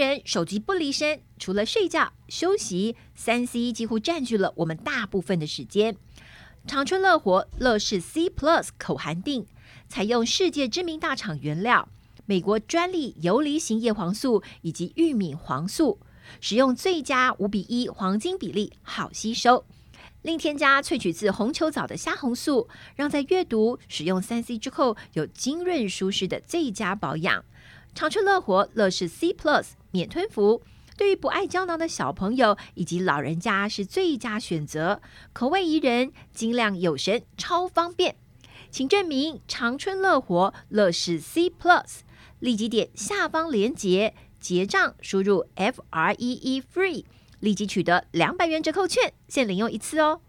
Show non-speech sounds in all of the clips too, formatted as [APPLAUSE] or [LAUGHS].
人手机不离身，除了睡觉、休息，三 C 几乎占据了我们大部分的时间。长春乐活乐视 C Plus 口含錠，采用世界知名大厂原料，美国专利游离型叶黄素以及玉米黄素，使用最佳五比一黄金比例，好吸收。另添加萃取自红球藻的虾红素，让在阅读、使用三 C 之后有精润舒适的最佳保养。长春乐活乐视 C Plus 免吞服，对于不爱胶囊的小朋友以及老人家是最佳选择，口味宜人，精量有神，超方便。请证明长春乐活乐视 C Plus，立即点下方链接结账，输入 F R E E FREE，立即取得两百元折扣券，限领用一次哦。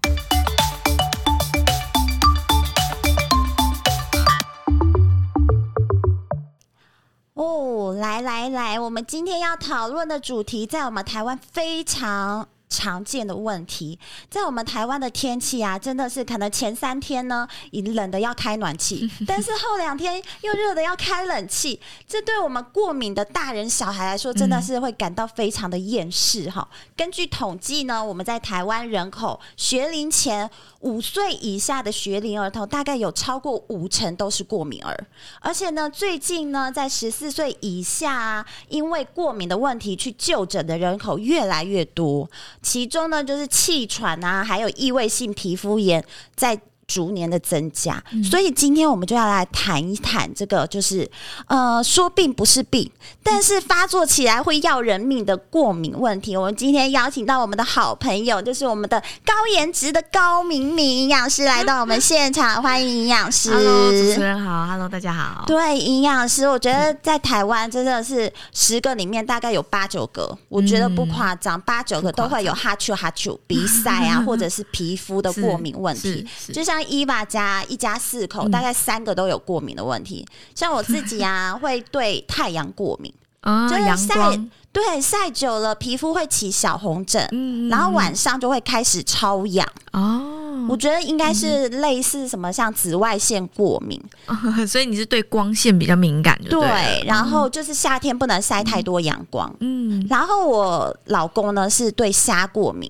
哦，来来来，我们今天要讨论的主题，在我们台湾非常常见的问题，在我们台湾的天气啊，真的是可能前三天呢，已冷的要开暖气，[LAUGHS] 但是后两天又热的要开冷气，这对我们过敏的大人小孩来说，真的是会感到非常的厌世哈。嗯、根据统计呢，我们在台湾人口学龄前五岁以下的学龄儿童，大概有超过五成都是过敏儿，而且呢，最近呢，在十四岁以下啊，因为过敏的问题去就诊的人口越来越多。其中呢，就是气喘啊，还有异位性皮肤炎在逐年的增加，嗯、所以今天我们就要来谈一谈这个，就是呃，说病不是病，但是发作起来会要人命的过敏问题。我们今天邀请到我们的好朋友，就是我们的高颜值的高明明营养师来到我们现场，欢迎营养师。Hello，主持人好，Hello，大家好。对，营养师，我觉得在台湾真的是十个里面大概有八九个，我觉得不夸张，嗯、八九个都会有哈啾哈啾鼻塞啊，[LAUGHS] 或者是皮肤的过敏问题，就像。伊娃家一家四口，大概三个都有过敏的问题。嗯、像我自己啊，[LAUGHS] 会对太阳过敏，啊、就是晒对晒久了，皮肤会起小红疹，嗯、然后晚上就会开始超痒。哦，我觉得应该是类似什么像紫外线过敏，哦、[LAUGHS] 所以你是对光线比较敏感对，对，然后就是夏天不能晒太多阳光。嗯，然后我老公呢是对虾过敏。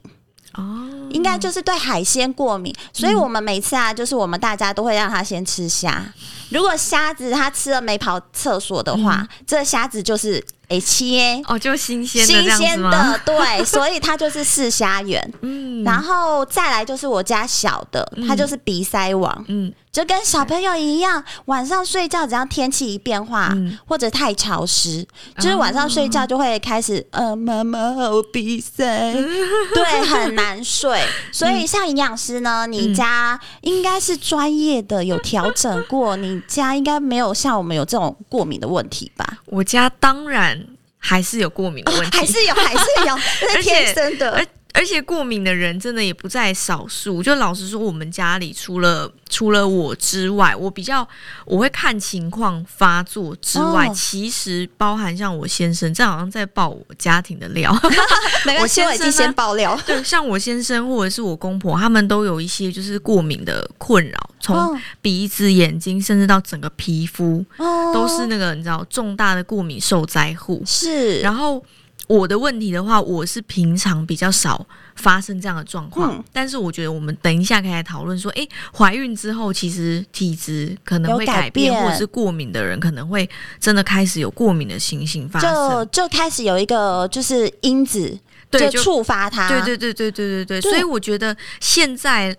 哦，应该就是对海鲜过敏，所以我们每次啊，就是我们大家都会让他先吃虾。如果虾子他吃了没跑厕所的话，嗯、这虾子就是。诶，切哦，就新鲜新鲜的，[LAUGHS] 对，所以它就是四虾源。嗯，然后再来就是我家小的，它就是鼻塞王。嗯，就跟小朋友一样，晚上睡觉只要天气一变化或者太潮湿，就是晚上睡觉就会开始呃，妈妈好鼻塞，[LAUGHS] 对，很难睡。所以像营养师呢，你家应该是专业的，有调整过，你家应该没有像我们有这种过敏的问题吧？我家当然。还是有过敏的问题，还是有，还是有，是 [LAUGHS] 天生的。而且过敏的人真的也不在少数。就老实说，我们家里除了除了我之外，我比较我会看情况发作之外，哦、其实包含像我先生，这好像在爆我家庭的料。[LAUGHS] 我已经先爆料。对，像我先生或者是我公婆，他们都有一些就是过敏的困扰，从鼻子、眼睛，甚至到整个皮肤，哦、都是那个你知道重大的过敏受灾户。是，然后。我的问题的话，我是平常比较少发生这样的状况，嗯、但是我觉得我们等一下可以来讨论说，哎，怀孕之后其实体质可能会改变，或者是过敏的人可能会真的开始有过敏的情形发生，就就开始有一个就是因子，对，就触发它，对对对对对，对所以我觉得现在。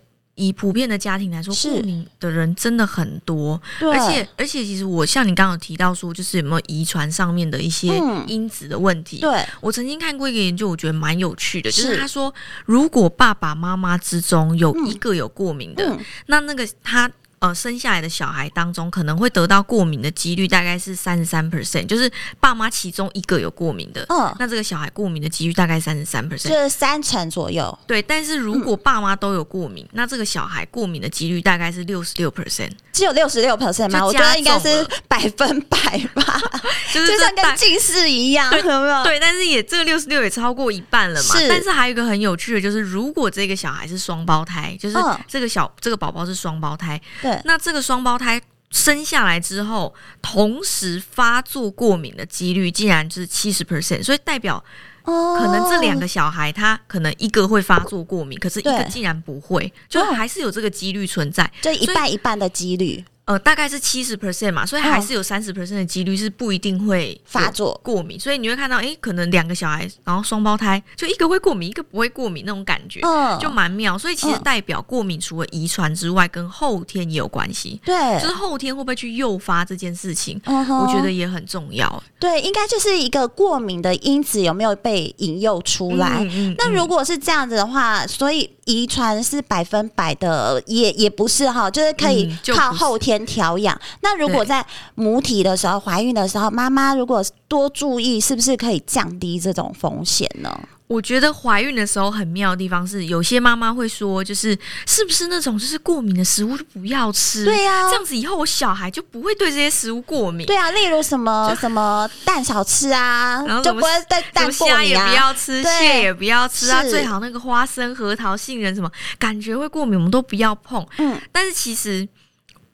以普遍的家庭来说，过敏的人真的很多，而且而且，其实我像你刚刚有提到说，就是有没有遗传上面的一些因子的问题？对，我曾经看过一个研究，我觉得蛮有趣的，就是他说，如果爸爸妈妈之中有一个有过敏的，那那个他。呃，生下来的小孩当中可能会得到过敏的几率大概是三十三 percent，就是爸妈其中一个有过敏的，嗯，那这个小孩过敏的几率大概三十三 percent，就是三成左右。对，但是如果爸妈都有过敏，嗯、那这个小孩过敏的几率大概是六十六 percent，只有六十六 percent 吗？我觉得应该是 [LAUGHS] 百分百吧，[LAUGHS] 就是就像跟近视一样，有没有？对，但是也这个六十六也超过一半了嘛。是，但是还有一个很有趣的，就是如果这个小孩是双胞胎，就是这个小、嗯、这个宝宝是双胞胎，对。那这个双胞胎生下来之后同时发作过敏的几率竟然就是七十 percent，所以代表可能这两个小孩他可能一个会发作过敏，可是一个竟然不会，就还是有这个几率存在，就一半一半的几率。呃，大概是七十 percent 嘛，所以还是有三十 percent 的几率是不一定会发作过敏，所以你会看到，哎、欸，可能两个小孩，然后双胞胎，就一个会过敏，一个不会过敏那种感觉，嗯、就蛮妙。所以其实代表过敏除了遗传之外，跟后天也有关系。对，就是后天会不会去诱发这件事情，嗯、我觉得也很重要。对，应该就是一个过敏的因子有没有被引诱出来？那如果是这样子的话，所以。遗传是百分百的，也也不是哈，就是可以靠后天调养。嗯、那如果在母体的时候、怀孕的时候，妈妈如果多注意，是不是可以降低这种风险呢？我觉得怀孕的时候很妙的地方是，有些妈妈会说，就是是不是那种就是过敏的食物就不要吃？对呀、啊，这样子以后我小孩就不会对这些食物过敏。对啊，例如什么就什么蛋少吃啊，然后就不会对蛋过敏啊。虾也不要吃，蟹也不要吃啊，最好那个花生、核桃、杏仁什么感觉会过敏，我们都不要碰。嗯，但是其实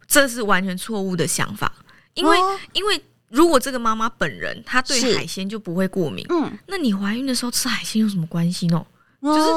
这是完全错误的想法，因为、哦、因为。如果这个妈妈本人她对海鲜就不会过敏，嗯，那你怀孕的时候吃海鲜有什么关系呢？哦、就是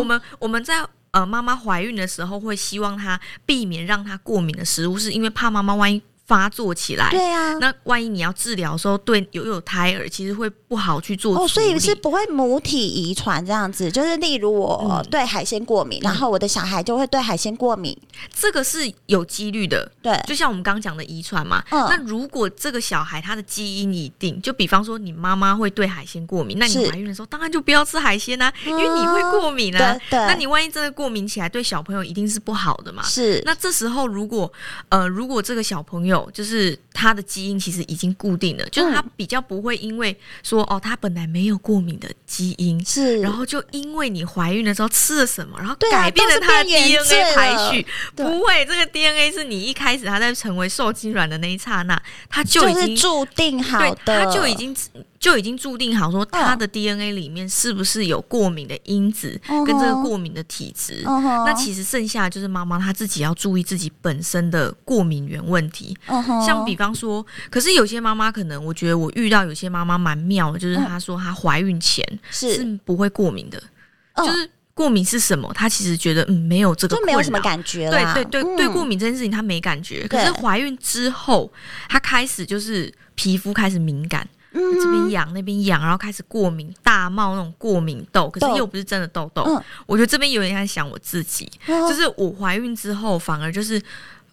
我们我们在呃妈妈怀孕的时候会希望她避免让她过敏的食物，是因为怕妈妈万一。发作起来，对啊，那万一你要治疗的时候，对有有胎儿，其实会不好去做哦，所以是不会母体遗传这样子，就是例如我对海鲜过敏，嗯、然后我的小孩就会对海鲜过敏，这个是有几率的，对，就像我们刚刚讲的遗传嘛，嗯，那如果这个小孩他的基因一定，就比方说你妈妈会对海鲜过敏，那你怀孕的时候当然就不要吃海鲜啊，因为你会过敏啊，对，那你万一真的过敏起来，对小朋友一定是不好的嘛，是，那这时候如果呃如果这个小朋友就是他的基因其实已经固定了，就是他比较不会因为说哦，他本来没有过敏的基因，是，然后就因为你怀孕的时候吃了什么，然后改变了他的 DNA 排序，不会，这个 DNA 是你一开始他在成为受精卵的那一刹那，他就已经注定好的，他就已经。就已经注定好，说他的 DNA 里面是不是有过敏的因子，跟这个过敏的体质。Uh huh. 那其实剩下就是妈妈她自己要注意自己本身的过敏源问题。Uh huh. 像比方说，可是有些妈妈可能，我觉得我遇到有些妈妈蛮妙的，就是她说她怀孕前是不会过敏的，uh. 就是过敏是什么？她其实觉得嗯没有这个，就没有什么感觉。对对对，嗯、对过敏这件事情她没感觉。可是怀孕之后，她开始就是皮肤开始敏感。嗯、这边痒那边痒，然后开始过敏，大冒那种过敏痘，可是又不是真的痘痘。嗯、我觉得这边有点在想我自己，嗯、就是我怀孕之后反而就是。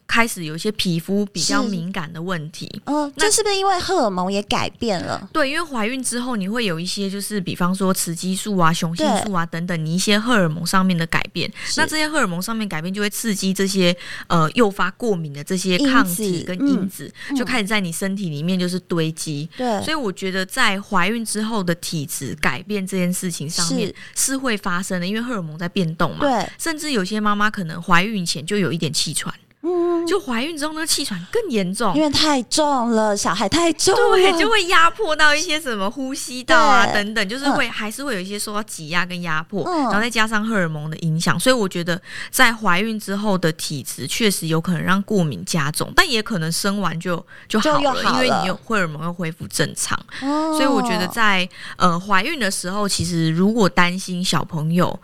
开始有一些皮肤比较敏感的问题，嗯，呃、那这是不是因为荷尔蒙也改变了？对，因为怀孕之后你会有一些，就是比方说雌激素啊、雄性素啊等等，你一些荷尔蒙上面的改变。那这些荷尔蒙上面改变就会刺激这些呃诱发过敏的这些抗体跟因子，嗯、就开始在你身体里面就是堆积。对、嗯，所以我觉得在怀孕之后的体质改变这件事情上面是会发生的，因为荷尔蒙在变动嘛。对，甚至有些妈妈可能怀孕前就有一点气喘。嗯，就怀孕之后那个气喘更严重，因为太重了，小孩太重了，对，就会压迫到一些什么呼吸道啊等等，就是会、嗯、还是会有一些受到挤压跟压迫，嗯、然后再加上荷尔蒙的影响，所以我觉得在怀孕之后的体质确实有可能让过敏加重，但也可能生完就就好了，好了。因为你有荷尔蒙又恢复正常，哦、所以我觉得在呃怀孕的时候，其实如果担心小朋友。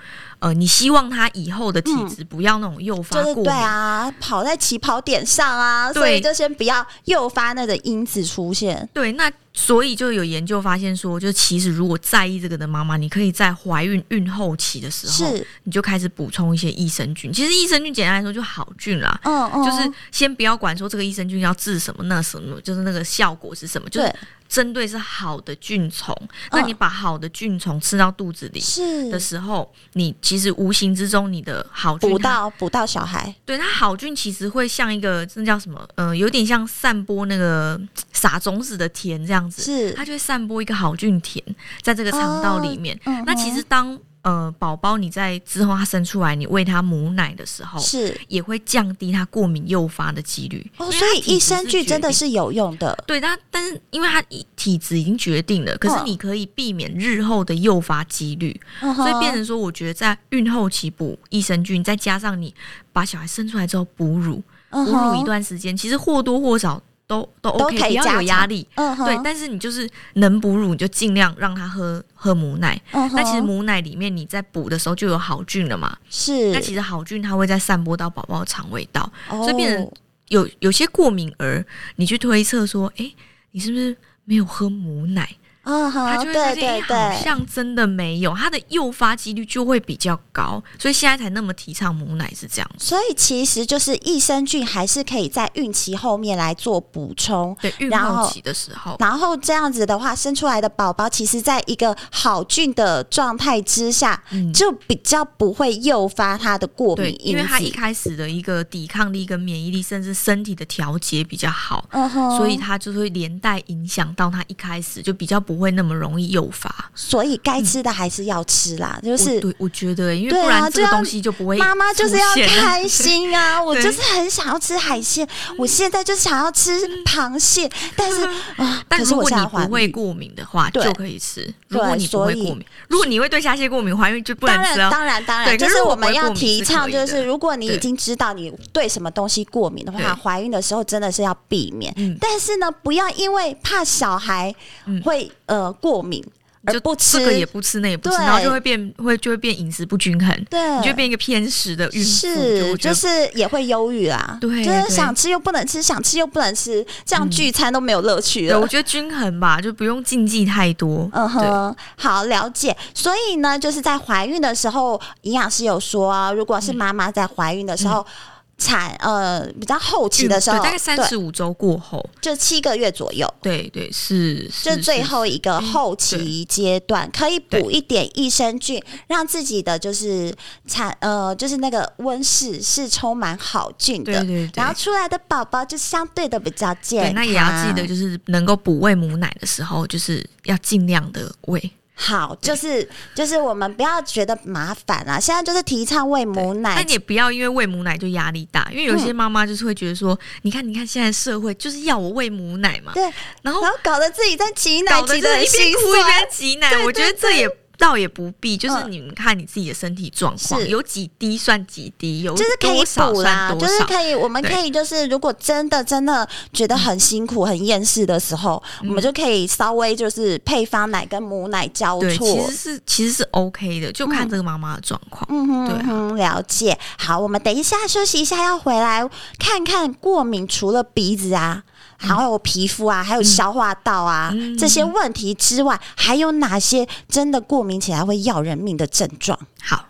呃，你希望他以后的体质不要那种诱发过敏，嗯就是、对啊，跑在起跑点上啊，所以就先不要诱发那个因子出现。对，那所以就有研究发现说，就其实如果在意这个的妈妈，你可以在怀孕孕后期的时候，是。你就开始补充一些益生菌。其实益生菌简单来说就好菌啦，嗯嗯，就是先不要管说这个益生菌要治什么那什么，就是那个效果是什么，就是。针对是好的菌虫，那你把好的菌虫吃到肚子里是。的时候，你其实无形之中你的好菌补到补到小孩，对，它好菌其实会像一个那叫什么，嗯、呃，有点像散播那个撒种子的田这样子，是它就会散播一个好菌田在这个肠道里面。哦嗯、那其实当呃，宝宝你在之后他生出来，你喂他母奶的时候，是也会降低他过敏诱发的几率。哦，所以益生菌真的是有用的。对，他但是因为他体质已经决定了，可是你可以避免日后的诱发几率，哦、所以变成说，我觉得在孕后期补益生菌，再加上你把小孩生出来之后哺乳。哺乳一段时间，其实或多或少。都都 OK，不要有压力，嗯，对。但是你就是能哺乳，你就尽量让他喝喝母奶。嗯那、嗯、其实母奶里面你在补的时候就有好菌了嘛，是。那其实好菌它会再散播到宝宝的肠胃道，哦、所以变成有有些过敏儿，你去推测说，哎、欸，你是不是没有喝母奶？嗯，他就会发现好像真的没有，它的诱发几率就会比较高，所以现在才那么提倡母奶是这样。所以其实就是益生菌还是可以在孕期后面来做补充，对，孕后期的时候，然后这样子的话，生出来的宝宝其实在一个好菌的状态之下，嗯，就比较不会诱发他的过敏，因为他一开始的一个抵抗力跟免疫力，甚至身体的调节比较好，嗯哼，所以他就会连带影响到他一开始就比较不。不会那么容易诱发，所以该吃的还是要吃啦。嗯、就是对，我觉得，因为不然这个东西就不会。妈妈就是要开心啊！[LAUGHS] 我就是很想要吃海鲜，我现在就想要吃螃蟹，但是啊，但是如果你不会过敏的话，就可以吃。如果你不会过敏，如果你会对虾蟹过敏，怀孕就不能吃。当然，当然，当然，就是我们要提倡，就是如果你已经知道你对什么东西过敏的话，怀孕的时候真的是要避免。但是呢，不要因为怕小孩会。呃，过敏就不吃这个也不吃，那也不吃，然后就会变会就会变饮食不均衡，对，你就会变一个偏食的孕妇，是就是也会忧郁啦，[LAUGHS] 对，就是想吃又不能吃，想吃又不能吃，这样聚餐都没有乐趣了。我觉得均衡吧，就不用禁忌太多。嗯哼，好了解。所以呢，就是在怀孕的时候，营养师有说啊，如果是妈妈在怀孕的时候。产呃比较后期的时候，大概三十五周过后，就七个月左右。对对是，就最后一个后期阶段，可以补一点益生菌，让自己的就是产呃就是那个温室是充满好菌的，对对，然后出来的宝宝就相对的比较健康。那也要记得，就是能够补喂母奶的时候，就是要尽量的喂。好，[LAUGHS] 就是就是我们不要觉得麻烦啊！现在就是提倡喂母奶，但你也不要因为喂母奶就压力大，因为有些妈妈就是会觉得说，嗯、你看，你看现在社会就是要我喂母奶嘛，对，然后然后搞得自己在挤奶，挤得一边哭一边挤奶，我觉得这也。倒也不必，就是你们看你自己的身体状况，嗯、有几滴算几滴，有就是可以补啦，就是可以，我们可以就是，如果真的真的觉得很辛苦、很厌世的时候，嗯、我们就可以稍微就是配方奶跟母奶交错，其实是其实是 OK 的，就看这个妈妈的状况。嗯哼，对、啊，了解。好，我们等一下休息一下，要回来看看过敏，除了鼻子啊。还有皮肤啊，还有消化道啊，嗯、这些问题之外，还有哪些真的过敏起来会要人命的症状？好，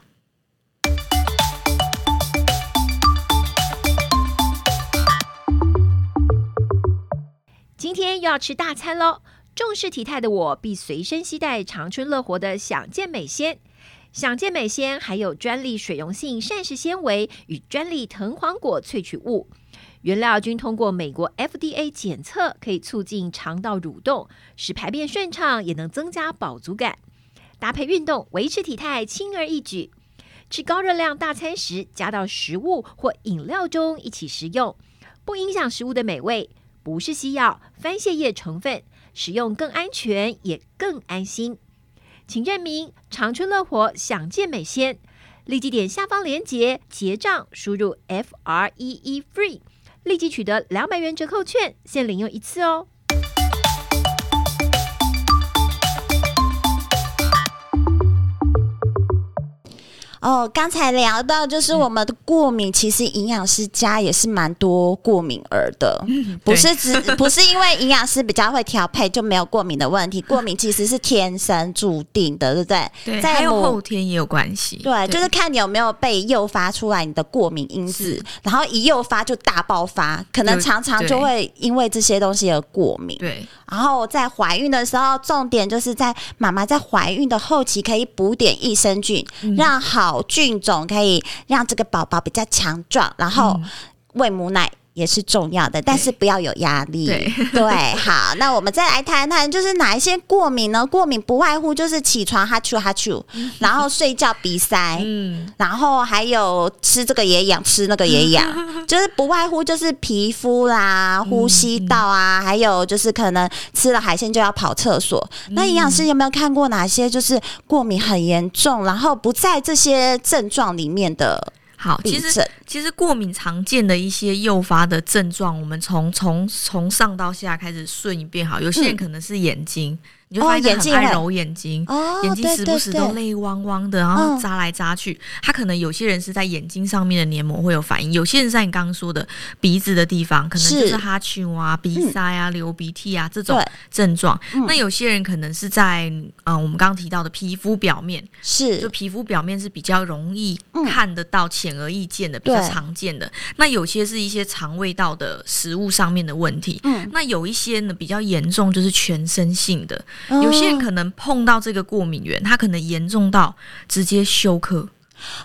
今天又要吃大餐喽！重视体态的我，必随身携带长春乐活的享健美纤。享健美纤含有专利水溶性膳食纤维与专利藤黄果萃取物。原料均通过美国 FDA 检测，可以促进肠道蠕动，使排便顺畅，也能增加饱足感。搭配运动，维持体态轻而易举。吃高热量大餐时，加到食物或饮料中一起食用，不影响食物的美味。不是西药，番泻叶成分，使用更安全也更安心。请认明常春乐活享健美鲜，立即点下方链接结账，输入 F R E E FREE。立即取得两百元折扣券，先领用一次哦。哦，刚才聊到就是我们的过敏，其实营养师家也是蛮多过敏儿的，不是只 [LAUGHS] 不是因为营养师比较会调配就没有过敏的问题，[LAUGHS] 过敏其实是天生注定的，对不对？对，还有后天也有关系。对，就是看你有没有被诱发出来你的过敏因子，然后一诱发就大爆发，可能常常就会因为这些东西而过敏。对，然后在怀孕的时候，重点就是在妈妈在怀孕的后期可以补点益生菌，让好。菌种可以让这个宝宝比较强壮，然后喂母奶也是重要的，但是不要有压力。对，对，好，那我们再来谈谈，就是哪一些过敏呢？过敏不外乎就是起床哈啾哈啾，然后睡觉鼻塞，嗯，然后还有吃这个也痒，吃那个也痒，[LAUGHS] 就是不外乎就是皮肤啦、呼吸道啊，还有就是可能吃了海鲜就要跑厕所。那营养师有没有看过哪些就是过敏很严重，然后不在这些症状里面的？好，其实其实过敏常见的一些诱发的症状，我们从从从上到下开始顺一遍。好，有些人可能是眼睛。嗯你就发现很爱揉眼睛，哦、眼睛时不时都泪汪汪的，然后扎来扎去。他可能有些人是在眼睛上面的黏膜会有反应，有些人在你刚刚说的鼻子的地方，可能就是哈欠啊、鼻塞啊、流鼻涕啊这种症状。那有些人可能是在嗯，我们刚刚提到的皮肤表面，是就皮肤表面是比较容易看得到、显而易见的、比较常见的。那有些是一些肠胃道的食物上面的问题。嗯，那有一些呢比较严重，就是全身性的。有些人可能碰到这个过敏源，他可能严重到直接休克。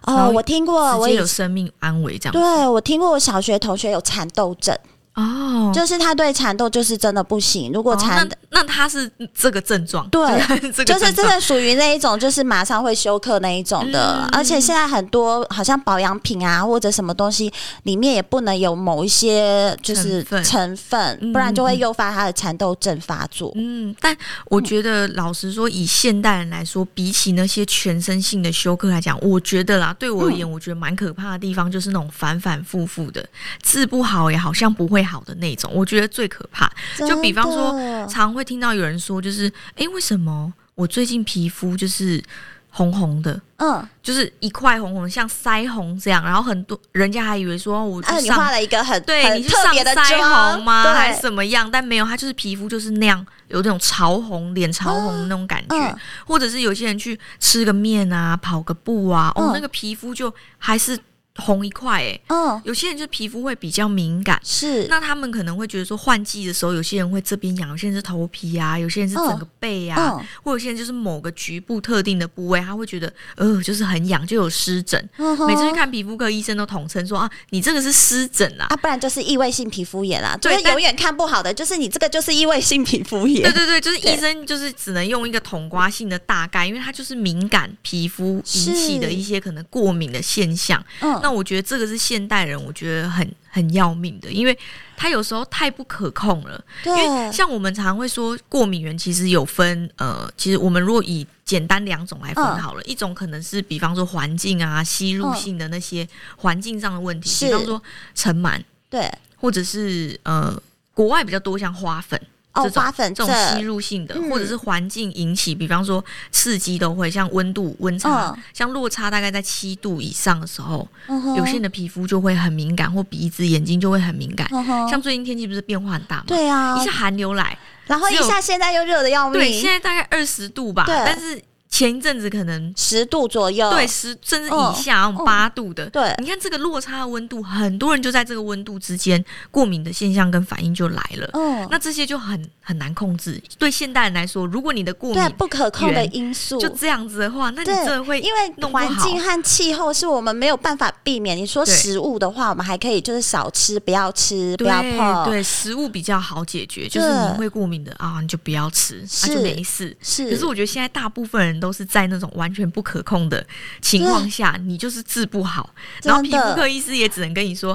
哦，我听过，直接有生命安危这样。对，我听过，我小学同学有蚕豆症。哦，就是他对蚕豆就是真的不行。如果蚕、哦，那他是这个症状，对，[LAUGHS] 就是真的属于那一种，就是马上会休克那一种的。嗯、而且现在很多好像保养品啊，或者什么东西里面也不能有某一些就是成分，成分不然就会诱发他的蚕豆症发作。嗯，但我觉得老实说，以现代人来说，比起那些全身性的休克来讲，我觉得啦，对我而言，我觉得蛮可怕的地方就是那种反反复复的治不好，也好像不会。好的那种，我觉得最可怕。就比方说，常会听到有人说，就是哎、欸，为什么我最近皮肤就是红红的？嗯，就是一块红红的，像腮红这样。然后很多人家还以为说，我啊，你画了一个很对，很你是上腮红吗？还是怎么样？但没有，他就是皮肤就是那样，有那种潮红、脸潮红的那种感觉。嗯嗯、或者是有些人去吃个面啊，跑个步啊，哦，那个皮肤就还是。红一块哎、欸，嗯，有些人就皮肤会比较敏感，是，那他们可能会觉得说换季的时候，有些人会这边痒，有些人是头皮啊，有些人是整个背啊，嗯嗯、或有些人就是某个局部特定的部位，他会觉得呃，就是很痒，就有湿疹。嗯、哼每次去看皮肤科医生都统称说啊，你这个是湿疹啊，啊，不然就是异位性皮肤炎啊。对，永远看不好的就是你这个就是异位性皮肤炎。对对对，就是医生就是只能用一个统括性的大概，因为它就是敏感皮肤引起的一些可能过敏的现象。嗯，那我觉得这个是现代人，我觉得很很要命的，因为他有时候太不可控了。对，因为像我们常常会说，过敏源其实有分，呃，其实我们如果以简单两种来分好了，嗯、一种可能是比方说环境啊，吸入性的那些环境上的问题，是比方说尘螨，对，或者是呃，国外比较多像花粉。哦，花粉这种吸入性的，或者是环境引起，比方说刺激都会，像温度温差，像落差大概在七度以上的时候，有些人的皮肤就会很敏感，或鼻子、眼睛就会很敏感。像最近天气不是变化很大吗？对啊，一下寒流来，然后一下现在又热的要命。对，现在大概二十度吧，但是。前一阵子可能十度左右，对，十甚至以下，然后八度的。对，你看这个落差的温度，很多人就在这个温度之间，过敏的现象跟反应就来了。嗯，那这些就很很难控制。对现代人来说，如果你的过敏不可控的因素就这样子的话，那你真的会因为环境和气候是我们没有办法避免。你说食物的话，我们还可以就是少吃，不要吃，不要碰。对，食物比较好解决，就是你会过敏的啊，你就不要吃，那就没事。是，可是我觉得现在大部分人。都是在那种完全不可控的情况下，你就是治不好，然后皮肤科医师也只能跟你说，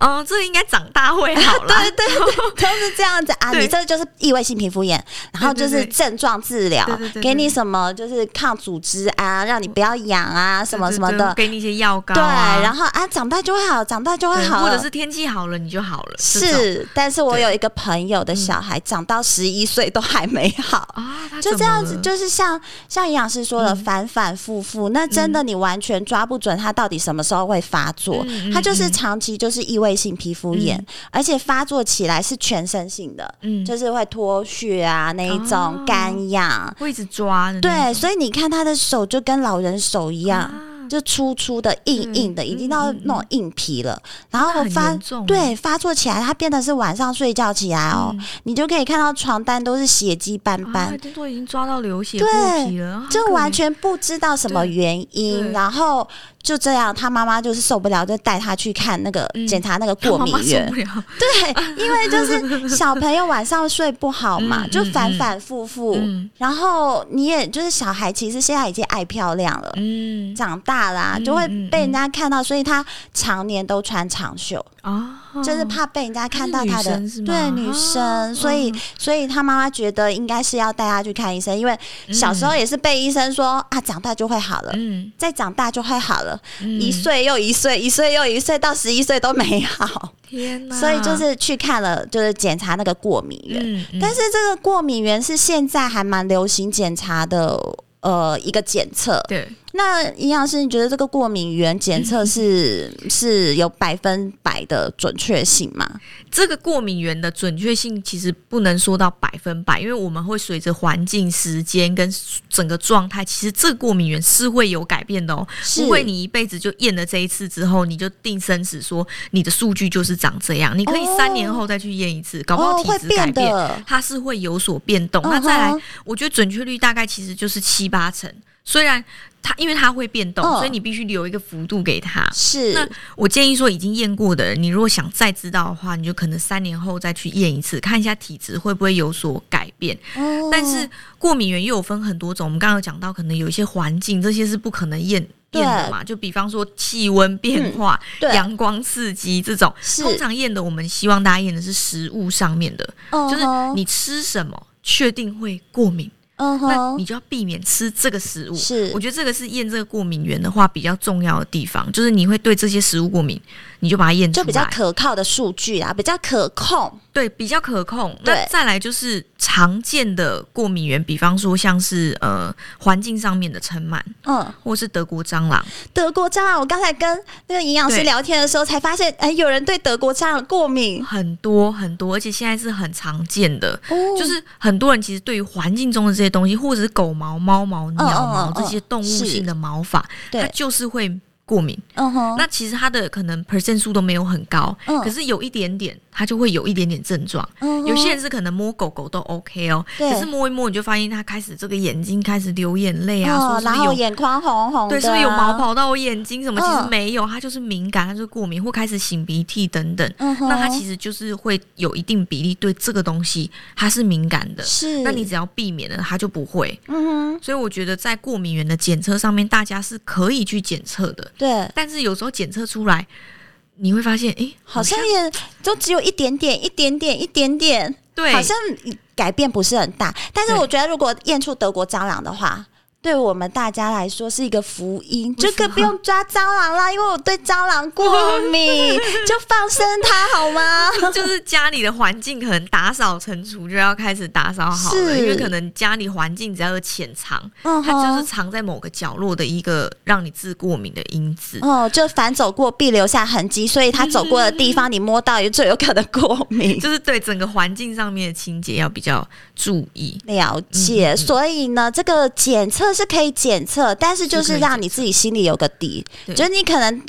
哦、呃，这个应该长大会好了。对对对，[LAUGHS] 都是这样子啊。你这就是异位性皮肤炎，然后就是症状治疗，给你什么就是抗组织啊，让你不要痒啊，什么什么的，给你一些药膏、啊。对，然后啊，长大就会好，长大就会好，或者是天气好了你就好了。是，但是我有一个朋友的小孩，长到十一岁都还没好。啊，就这样子，就是像像营养。是说的反反复复，嗯、那真的你完全抓不准它到底什么时候会发作，嗯、它就是长期就是异位性皮肤炎，嗯、而且发作起来是全身性的，嗯，就是会脱屑啊那一种干痒，会一直抓的，对，所以你看他的手就跟老人手一样。啊就粗粗的、硬硬的，已经到那种硬皮了。然后发对发作起来，它变得是晚上睡觉起来哦，你就可以看到床单都是血迹斑斑，都已经抓到流血破皮了，就完全不知道什么原因。然后就这样，他妈妈就是受不了，就带他去看那个检查那个过敏源。对，因为就是小朋友晚上睡不好嘛，就反反复复。然后你也就是小孩，其实现在已经爱漂亮了，嗯，长大。大啦，就会被人家看到，所以他常年都穿长袖啊，就是怕被人家看到他的对女生，所以所以他妈妈觉得应该是要带他去看医生，因为小时候也是被医生说啊，长大就会好了，嗯，再长大就会好了，嗯、一岁又一岁，一岁又一岁，到十一岁都没好。[LAUGHS] 天哪！所以就是去看了，就是检查那个过敏源。嗯嗯、但是这个过敏源是现在还蛮流行检查的，呃，一个检测。对。那营养师，你觉得这个过敏原检测是、嗯、是有百分百的准确性吗？这个过敏原的准确性其实不能说到百分百，因为我们会随着环境、时间跟整个状态，其实这个过敏原是会有改变的哦。是不会你一辈子就验了这一次之后，你就定生死说你的数据就是长这样。你可以三年后再去验一次，哦、搞不好体质改变，哦、它是会有所变动。嗯、那再来，我觉得准确率大概其实就是七八成，虽然。它因为它会变动，哦、所以你必须留一个幅度给它。是，那我建议说，已经验过的人，你如果想再知道的话，你就可能三年后再去验一次，看一下体质会不会有所改变。哦、但是过敏原又有分很多种，我们刚刚有讲到，可能有一些环境，这些是不可能验验的嘛。就比方说气温变化、嗯、阳光刺激这种，是通常验的，我们希望大家验的是食物上面的，哦、就是你吃什么确定会过敏。嗯，uh huh. 那你就要避免吃这个食物。是，我觉得这个是验这个过敏源的话比较重要的地方，就是你会对这些食物过敏，你就把它验出来，就比较可靠的数据啊，比较可控。对，比较可控。那再来就是常见的过敏源，比方说像是呃环境上面的尘螨，嗯，或是德国蟑螂。德国蟑螂，我刚才跟那个营养师聊天的时候才发现，哎对，有人对德国蟑螂过敏，很多很多，而且现在是很常见的。哦，就是很多人其实对于环境中的这些东西，或者是狗毛、猫毛、鸟毛这些动物性的毛发，它就是会。过敏，嗯哼，那其实它的可能 percent 数都没有很高，嗯，可是有一点点，它就会有一点点症状。嗯，有些人是可能摸狗狗都 OK 哦，对，可是摸一摸你就发现它开始这个眼睛开始流眼泪啊，哦、说是然后眼眶红红的，对，是不是有毛跑到我眼睛什么？其实没有，它就是敏感，它就是过敏或开始擤鼻涕等等。嗯哼，那它其实就是会有一定比例对这个东西它是敏感的，是，那你只要避免了，它就不会。嗯哼，所以我觉得在过敏源的检测上面，大家是可以去检测的。对，但是有时候检测出来，你会发现，哎、欸，好像也就只有一点点、一点点、一点点，对，好像改变不是很大。但是我觉得，如果验出德国蟑螂的话。对我们大家来说是一个福音，这个不用抓蟑螂啦，因为我对蟑螂过敏，[LAUGHS] 就放生它好吗？[LAUGHS] 就是家里的环境可能打扫成除就要开始打扫好了，是因为可能家里环境只要有潜藏，嗯、它就是藏在某个角落的一个让你治过敏的因子。哦，就反走过必留下痕迹，所以它走过的地方你摸到也最有可能过敏。[LAUGHS] 就是对整个环境上面的清洁要比较注意。了解，嗯、所以呢，这个检测。是可以检测，但是就是让你自己心里有个底，就是你可能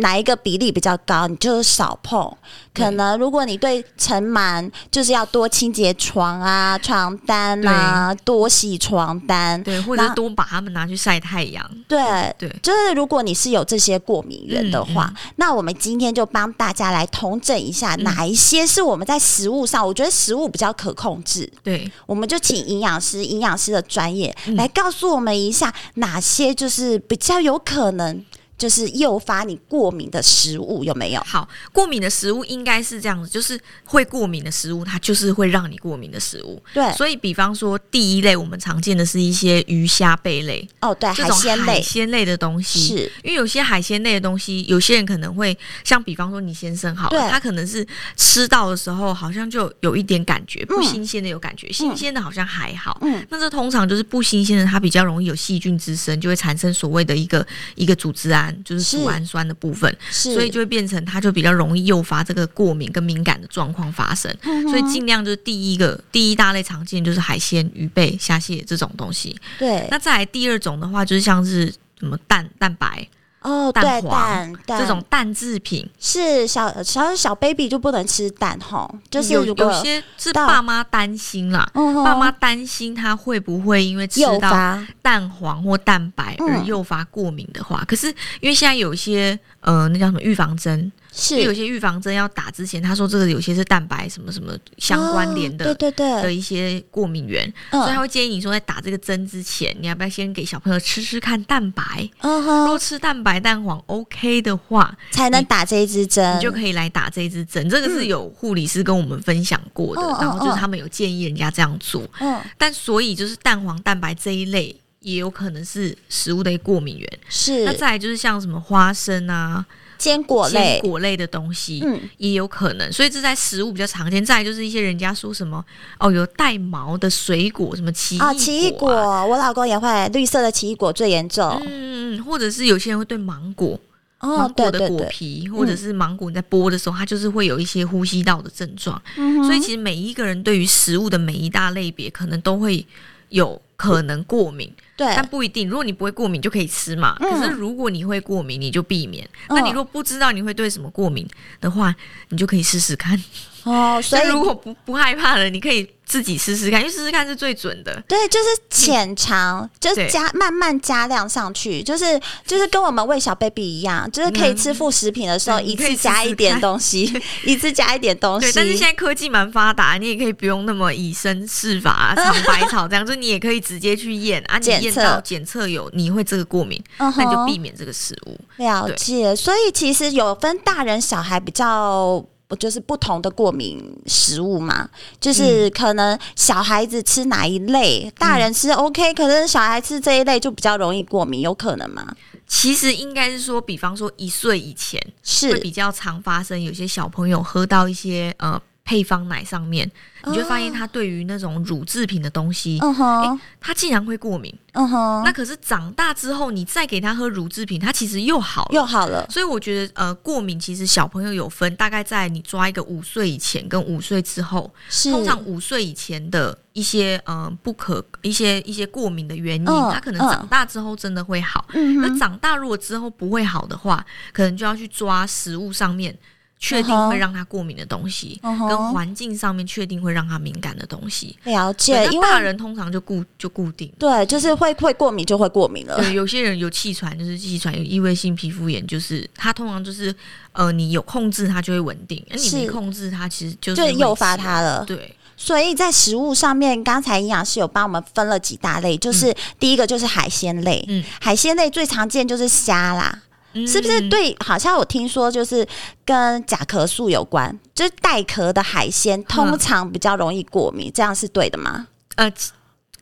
哪一个比例比较高，你就少碰。可能如果你对尘螨，就是要多清洁床啊、床单啊，多洗床单，对，或者多把它们拿去晒太阳。对对，就是如果你是有这些过敏源的话，嗯嗯、那我们今天就帮大家来统整一下，哪一些是我们在食物上，我觉得食物比较可控制。对，我们就请营养师，营养师的专业来告诉我们一下，哪些就是比较有可能。就是诱发你过敏的食物有没有？好，过敏的食物应该是这样子，就是会过敏的食物，它就是会让你过敏的食物。对，所以比方说第一类，我们常见的是一些鱼虾贝类。哦，对，海鲜类，海鲜类的东西，是因为有些海鲜类的东西，有些人可能会像比方说你先生好了，对他可能是吃到的时候好像就有一点感觉，不新鲜的有感觉，嗯、新鲜的好像还好。嗯，那这通常就是不新鲜的，它比较容易有细菌滋生，就会产生所谓的一个一个组织胺。就是谷氨酸的部分，所以就会变成它就比较容易诱发这个过敏跟敏感的状况发生，嗯、所以尽量就是第一个第一大类常见就是海鲜、鱼贝、虾蟹这种东西。对，那再来第二种的话，就是像是什么蛋蛋白。哦，蛋黄这种蛋制品。是小小小 baby 就不能吃蛋哈，就是有有些是爸妈担心啦，爸妈担心他会不会因为吃到蛋黄或蛋白而诱发过敏的话，可是因为现在有一些呃，那叫什么预防针。是有些预防针要打之前，他说这个有些是蛋白什么什么相关联的，对对对的一些过敏源，所以他会建议你说在打这个针之前，你要不要先给小朋友吃吃看蛋白？嗯哼，如果吃蛋白蛋黄 OK 的话，才能打这一支针，你就可以来打这一支针。这个是有护理师跟我们分享过的，然后就是他们有建议人家这样做。嗯，但所以就是蛋黄蛋白这一类。也有可能是食物的过敏源。是，那再来就是像什么花生啊。坚果类、坚果类的东西，嗯，也有可能，所以这在食物比较常见。再来就是一些人家说什么哦，有带毛的水果，什么奇异果、啊、奇异果，我老公也会绿色的奇异果最严重。嗯，或者是有些人会对芒果，哦、芒果的果皮，对对对，或者是芒果你在剥的时候，嗯、它就是会有一些呼吸道的症状。嗯、所以其实每一个人对于食物的每一大类别，可能都会有可能过敏。对，但不一定。如果你不会过敏，就可以吃嘛。嗯、可是如果你会过敏，你就避免。嗯、那你如果不知道你会对什么过敏的话，你就可以试试看。哦，所以如果不不害怕了，你可以自己试试看，因为试试看是最准的。对，就是浅尝，就是加慢慢加量上去，就是就是跟我们喂小 baby 一样，就是可以吃副食品的时候，一次加一点东西，[LAUGHS] 一次加一点东西。对，但是现在科技蛮发达，你也可以不用那么以身试法，尝百草这样，就你也可以直接去验啊，你验到检测有你会这个过敏，那你就避免这个食物。了解，所以其实有分大人小孩比较。就是不同的过敏食物嘛，就是可能小孩子吃哪一类，嗯、大人吃 OK，可是小孩吃这一类就比较容易过敏，有可能吗？其实应该是说，比方说一岁以前是比较常发生，有些小朋友喝到一些呃。配方奶上面，你就发现他对于那种乳制品的东西，他竟然会过敏，嗯哼。那可是长大之后，你再给他喝乳制品，他其实又好了，又好了。所以我觉得，呃，过敏其实小朋友有分，大概在你抓一个五岁以前跟五岁之后，是通常五岁以前的一些呃不可一些一些过敏的原因，他、嗯、可能长大之后真的会好。嗯，那长大如果之后不会好的话，可能就要去抓食物上面。确定会让他过敏的东西，uh huh. 跟环境上面确定会让他敏感的东西，了解。因为大人通常就固就固定，对，就是会会过敏就会过敏了。对，有些人有气喘，就是气喘；有异位性皮肤炎，就是他通常就是呃，你有控制它就会稳定，而你没控制它，其实就是诱发它了。对，所以在食物上面，刚才营养师有帮我们分了几大类，就是、嗯、第一个就是海鲜类，嗯，海鲜类最常见就是虾啦。是不是对？好像我听说，就是跟甲壳素有关，就是带壳的海鲜通常比较容易过敏，这样是对的吗？呃。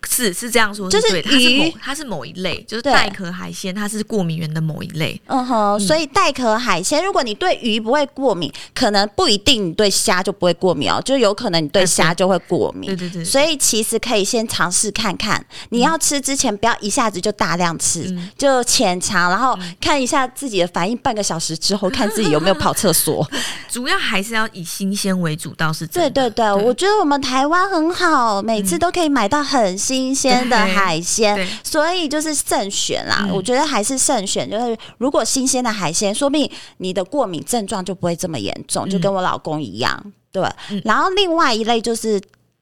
是是这样说，就是鱼，它是某它是某一类，就是带壳海鲜，它是过敏源的某一类。嗯哼，所以带壳海鲜，如果你对鱼不会过敏，可能不一定你对虾就不会过敏哦，就有可能你对虾就会过敏。对对对。所以其实可以先尝试看看，你要吃之前不要一下子就大量吃，就浅尝，然后看一下自己的反应，半个小时之后看自己有没有跑厕所。[LAUGHS] 主要还是要以新鲜为主，倒是对对对，我觉得我们台湾很好，每次都可以买到很新。新鲜的海鲜，所以就是慎选啦。嗯、我觉得还是慎选，就是如果新鲜的海鲜，说明你的过敏症状就不会这么严重，嗯、就跟我老公一样，对。嗯、然后另外一类就是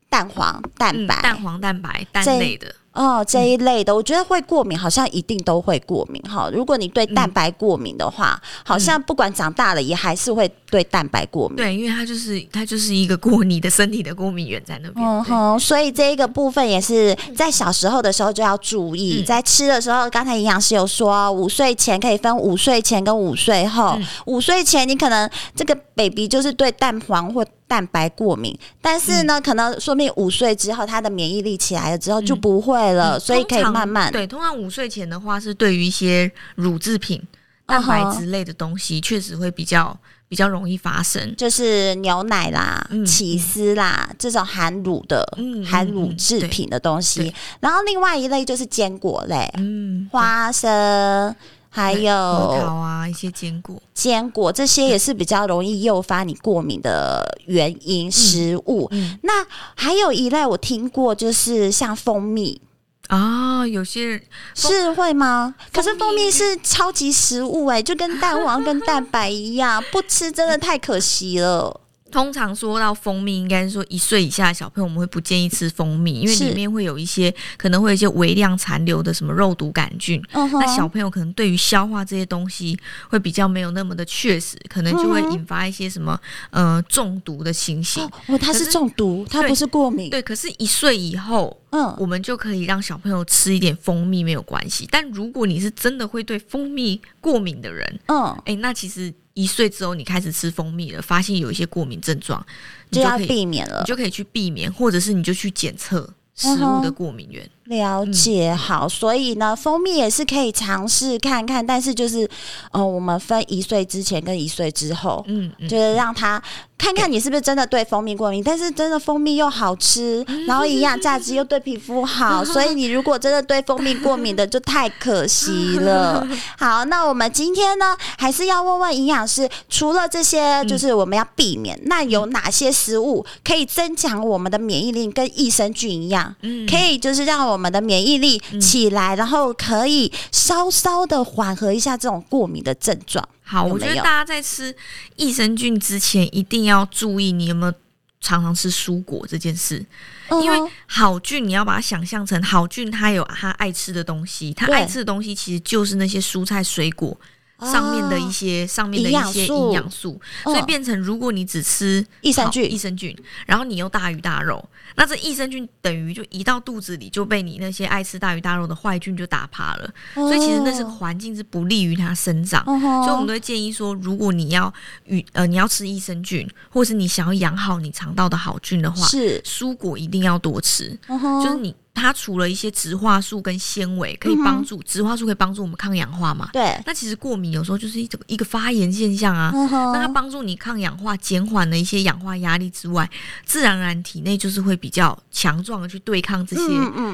蛋黄蛋白、嗯、蛋黄蛋白蛋类的。哦，这一类的，我觉得会过敏，好像一定都会过敏哈。如果你对蛋白过敏的话，好像不管长大了也还是会对蛋白过敏。对，因为它就是它就是一个过你的身体的过敏源在那边。嗯哼，所以这一个部分也是在小时候的时候就要注意，在吃的时候，刚才营养师有说，五岁前可以分五岁前跟五岁后。五岁前你可能这个 baby 就是对蛋黄或蛋白过敏，但是呢，嗯、可能说明五岁之后他的免疫力起来了之后就不会了，嗯、所以可以慢慢。对，通常五岁前的话是对于一些乳制品、蛋白质类的东西，确实会比较比较容易发生，就是牛奶啦、嗯、起司啦、嗯、这种含乳的、嗯、含乳制品的东西。然后另外一类就是坚果类，嗯，花生。还有核桃啊，一些坚果、坚果这些也是比较容易诱发你过敏的原因、嗯、食物。嗯、那还有一类我听过，就是像蜂蜜啊，有些人是会吗？可是蜂蜜是超级食物哎、欸，就跟蛋黄跟蛋白一样，不吃真的太可惜了。通常说到蜂蜜，应该是说一岁以下的小朋友，我们会不建议吃蜂蜜，因为里面会有一些可能会有一些微量残留的什么肉毒杆菌。Uh huh. 那小朋友可能对于消化这些东西会比较没有那么的确实，可能就会引发一些什么呃中毒的情形。哦，它是中毒，它不是过敏。对，可是，一岁以后，嗯，我们就可以让小朋友吃一点蜂蜜没有关系。但如果你是真的会对蜂蜜过敏的人，嗯，哎，那其实。一岁之后，你开始吃蜂蜜了，发现有一些过敏症状，你就要避免了，你就可以去避免，或者是你就去检测食物的过敏源。嗯了解，好，所以呢，蜂蜜也是可以尝试看看，但是就是，呃，我们分一岁之前跟一岁之后，嗯，嗯，就是让他看看你是不是真的对蜂蜜过敏，但是真的蜂蜜又好吃，然后营养价值又对皮肤好，[LAUGHS] 所以你如果真的对蜂蜜过敏的，就太可惜了。[LAUGHS] 好，那我们今天呢，还是要问问营养师，除了这些，就是我们要避免，嗯、那有哪些食物可以增强我们的免疫力，跟益生菌一样，嗯，可以就是让我们。的免疫力起来，嗯、然后可以稍稍的缓和一下这种过敏的症状。好，有有我觉得大家在吃益生菌之前，一定要注意你有没有常常吃蔬果这件事。嗯、因为好菌，你要把它想象成好菌，它有它爱吃的东西，它爱吃的东西其实就是那些蔬菜水果。上面的一些、哦、上面的一些营养素，所以变成如果你只吃益生菌，益生菌，然后你又大鱼大肉，那这益生菌等于就一到肚子里就被你那些爱吃大鱼大肉的坏菌就打趴了，哦、所以其实那是环境是不利于它生长，哦、所以我们都会建议说，如果你要与呃你要吃益生菌，或是你想要养好你肠道的好菌的话，是。蔬果一定要多吃，哦、就是你。它除了一些植化素跟纤维可以帮助，嗯、植化素可以帮助我们抗氧化嘛？对。那其实过敏有时候就是一种一个发炎现象啊。嗯、那它帮助你抗氧化，减缓了一些氧化压力之外，自然而然体内就是会比较强壮的去对抗这些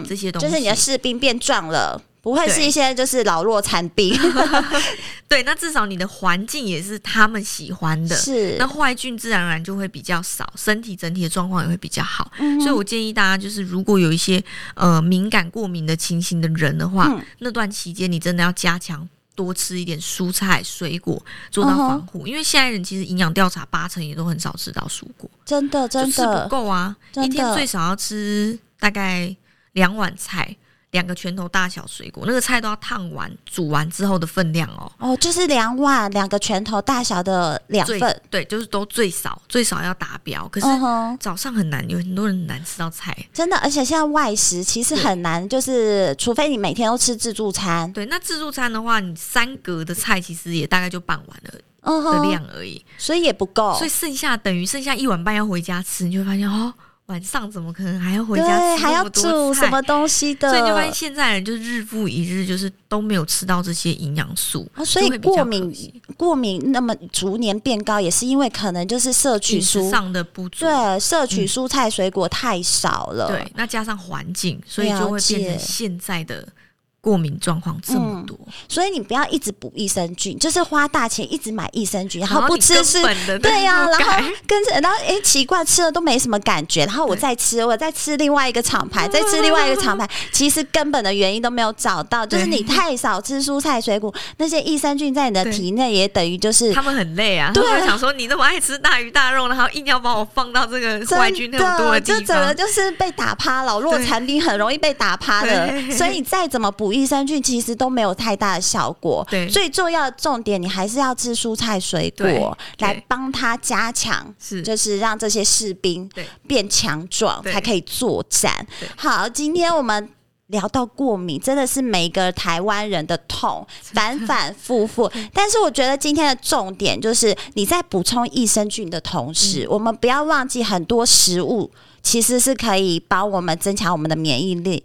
这些东西。就是你的士兵变壮了。不会是一些就是老弱残兵，[LAUGHS] 对，那至少你的环境也是他们喜欢的，是。那坏菌自然而然就会比较少，身体整体的状况也会比较好。嗯、所以我建议大家，就是如果有一些呃敏感过敏的情形的人的话，嗯、那段期间你真的要加强多吃一点蔬菜水果，做到防护。因为现在人其实营养调查八成也都很少吃到蔬果，真的真的。吃不够啊，一天最少要吃大概两碗菜。两个拳头大小水果，那个菜都要烫完、煮完之后的分量哦。哦，就是两碗两个拳头大小的两份，对，就是都最少最少要达标。可是早上很难，有很多人很难吃到菜，真的。而且现在外食其实很难，就是除非你每天都吃自助餐。对，那自助餐的话，你三格的菜其实也大概就半碗了的量而已，所以也不够。所以剩下等于剩下一碗半要回家吃，你就会发现哦。晚上怎么可能还要回家吃，还要煮什么东西的？所以就发现现在人就是日复一日，就是都没有吃到这些营养素，啊，所以过敏过敏那么逐年变高，也是因为可能就是摄取蔬上的不足，对，摄取蔬菜水果太少了，嗯、对，那加上环境，所以就会变成现在的。过敏状况这么多，嗯，所以你不要一直补益生菌，就是花大钱一直买益生菌，然后不吃是，[LAUGHS] 对呀，啊，然后跟着，然后哎，奇怪，吃了都没什么感觉，然后我再吃，我再吃另外一个厂牌，再吃另外一个厂牌，[LAUGHS] 其实根本的原因都没有找到，就是你太少吃蔬菜水果，那些益生菌在你的体内也等于就是他们很累啊，对，想说你那么爱吃大鱼大肉，然后硬要把我放到这个 [LAUGHS] 坏菌那么多的地方，就整个就是被打趴，老弱残兵很容易被打趴的，所以你再怎么补。益生菌其实都没有太大的效果，对，最重要的重点，你还是要吃蔬菜水果来帮他加强，是就是让这些士兵变强壮，才可以作战。好，今天我们聊到过敏，真的是每个台湾人的痛，反反复复。但是我觉得今天的重点就是你在补充益生菌的同时，嗯、我们不要忘记很多食物其实是可以帮我们增强我们的免疫力。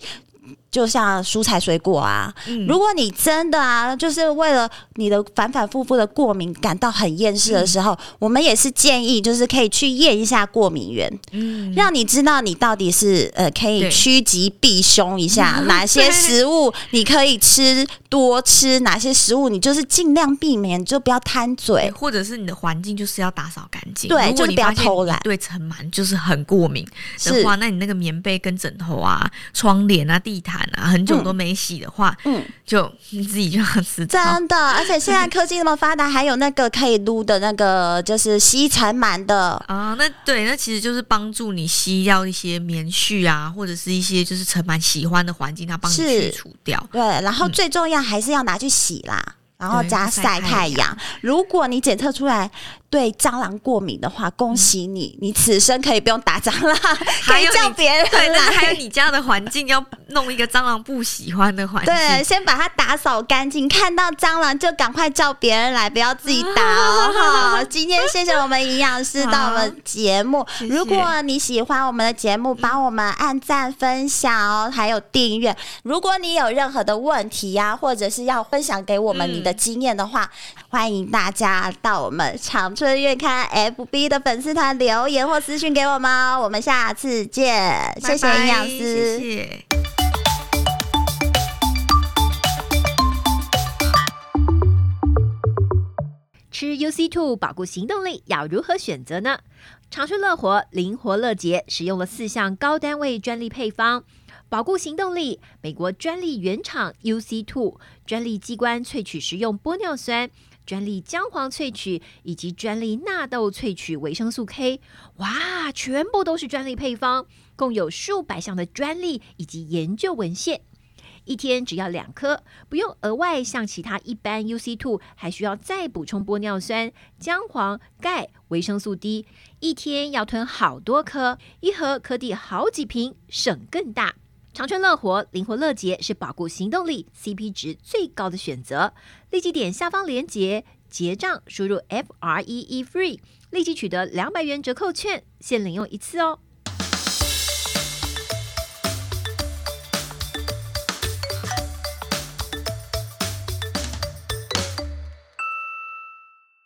就像蔬菜水果啊，嗯、如果你真的啊，就是为了你的反反复复的过敏感到很厌世的时候，嗯、我们也是建议，就是可以去验一下过敏源，嗯，让你知道你到底是呃可以趋吉避凶一下，[LAUGHS] 哪些食物你可以吃多吃，哪些食物你就是尽量避免，就不要贪嘴，或者是你的环境就是要打扫干净，对，就是不要偷懒，对尘螨就是很过敏的话，是。那你那个棉被跟枕头啊、窗帘啊、地毯。很久都没洗的话，嗯，就你自己就要知道。真的，而且现在科技那么发达，还有那个可以撸的那个，就是吸尘螨的啊。那对，那其实就是帮助你吸掉一些棉絮啊，或者是一些就是尘螨喜欢的环境，它帮你去除掉。对，然后最重要还是要拿去洗啦。然后加晒太阳。如果你检测出来对蟑螂过敏的话，恭喜你，你此生可以不用打蟑螂，[LAUGHS] 可以叫别人来。对，还有你家的环境要弄一个蟑螂不喜欢的环境。对，先把它打扫干净，看到蟑螂就赶快叫别人来，不要自己打哦。好，[LAUGHS] 今天谢谢我们营养师到我们节目。如果你喜欢我们的节目，帮我们按赞、分享哦，还有订阅。如果你有任何的问题呀、啊，或者是要分享给我们你的经验的话，嗯、欢迎大家到我们长春月刊 FB 的粉丝团留言或私讯给我们哦。我们下次见，拜拜谢谢营养师，谢谢。吃 UC Two 保护行动力要如何选择呢？长春乐活灵活乐捷使用了四项高单位专利配方。保护行动力，美国专利原厂 UC Two 专利机关萃取食用玻尿酸，专利姜黄萃取以及专利纳豆萃取维生素 K，哇，全部都是专利配方，共有数百项的专利以及研究文献。一天只要两颗，不用额外像其他一般 UC Two 还需要再补充玻尿酸、姜黄、钙、维生素 D，一天要吞好多颗，一盒可抵好几瓶，省更大。长春乐活，灵活乐捷是保固行动力 CP 值最高的选择。立即点下方连结结账，输入 F R E E FREE，立即取得两百元折扣券，限领用一次哦。